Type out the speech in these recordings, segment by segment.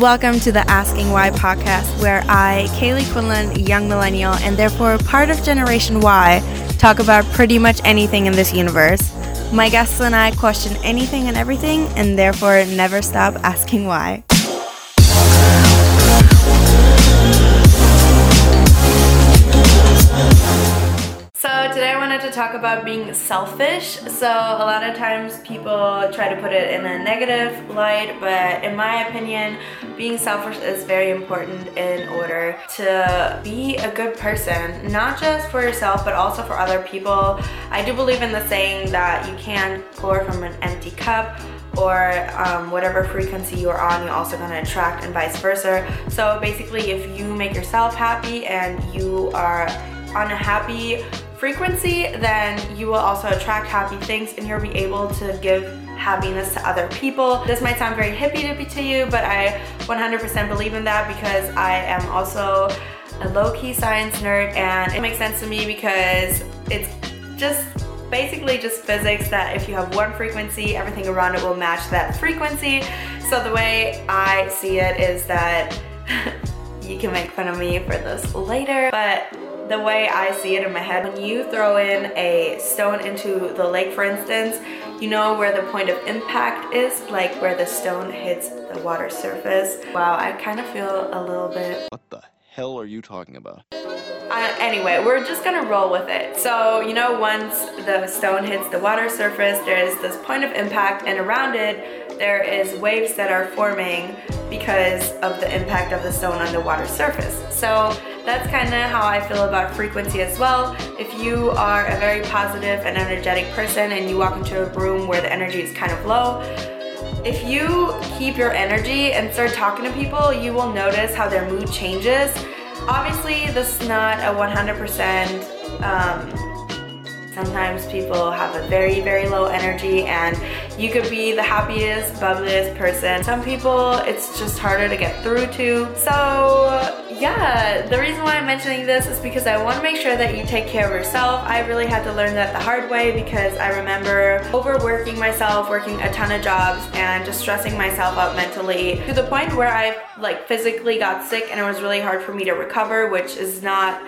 Welcome to the Asking Why podcast, where I, Cailey Quinlan, young millennial, and therefore part of Generation Y, talk about pretty much anything in this universe. My guests and I question anything and everything, and therefore never stop asking why. Talk about being selfish. So, a lot of times people try to put it in a negative light, but in my opinion, being selfish is very important in order to be a good person, not just for yourself, but also for other people. I do believe in the saying that you can't pour from an empty cup or um, whatever frequency you're on, you're also going to attract, and vice versa. So basically, if you make yourself happy and you are on a happy frequency, then you will also attract happy things and you'll be able to give happiness to other people. This might sound very hippy dippy to you, but I 100% believe in that because I am also a low key science nerd and it makes sense to me because it's just basically just physics that if you have one frequency, everything around it will match that frequency. So the way I see it is that you can make fun of me for this later, but the way I see it in my head, when you throw in a stone into the lake, for instance, you know where the point of impact is, like where the stone hits the water surface. Wow, I kind of feel a little bit. What the hell are you talking about? Uh, anyway, we're just gonna roll with it. So, you know, once the stone hits the water surface, there is this point of impact, and around it, there is waves that are forming because of the impact of the stone on the water surface. So, that's kind of how I feel about frequency as well. If you are a very positive and energetic person and you walk into a room where the energy is kind of low, if you keep your energy and start talking to people, you will notice how their mood changes. Obviously, this is not a 100% um, Sometimes people have a very, very low energy and you could be the happiest, bubbliest person. Some people, it's just harder to get through to. So yeah, the reason why I'm mentioning this is because I want to make sure that you take care of yourself. I really had to learn that the hard way because I remember overworking myself, working a ton of jobs and just stressing myself out mentally to the point where I like physically got sick and it was really hard for me to recover, which is not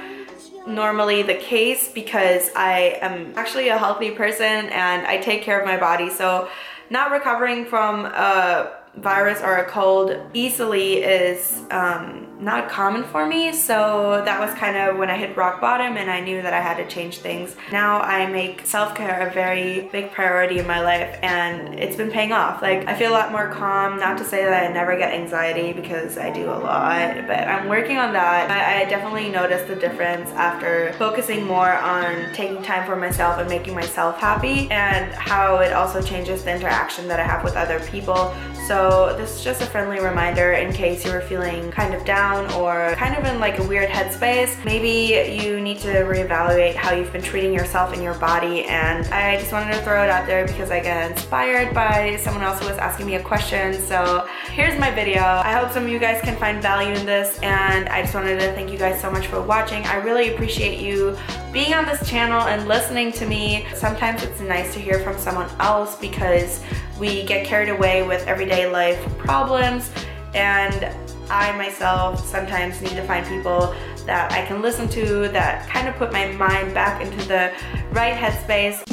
normally the case because I am actually a healthy person and I take care of my body. So not recovering from a virus or a cold easily is um, not common for me. So that was kind of when I hit rock bottom and I knew that I had to change things. Now I make self care a very big priority in my life and it's been paying off. Like I feel a lot more calm. Not to say that I never get anxiety because I do a lot, but I'm working on that. I, I definitely noticed the difference after focusing more on taking time for myself and making myself happy and how it also changes the interaction that I have with other people. So this is just a friendly reminder in case you were feeling kind of down or kind of in like a weird headspace, maybe you need to reevaluate how you've been treating yourself and your body. And I just wanted to throw it out there because I get inspired by someone else who was asking me a question. So here's my video. I hope some of you guys can find value in this and I just wanted to thank you guys so much for watching. I really appreciate you being on this channel and listening to me. Sometimes it's nice to hear from someone else because we get carried away with everyday life problems and I myself sometimes need to find people that I can listen to that kind of put my mind back into the right headspace.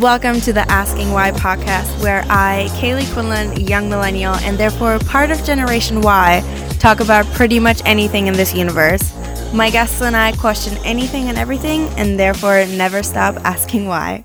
Welcome to the Asking Why podcast, where I, Cailey Quinlan, young millennial, and therefore part of Generation Y, talk about pretty much anything in this universe. My guests and I question anything and everything, and therefore never stop asking why.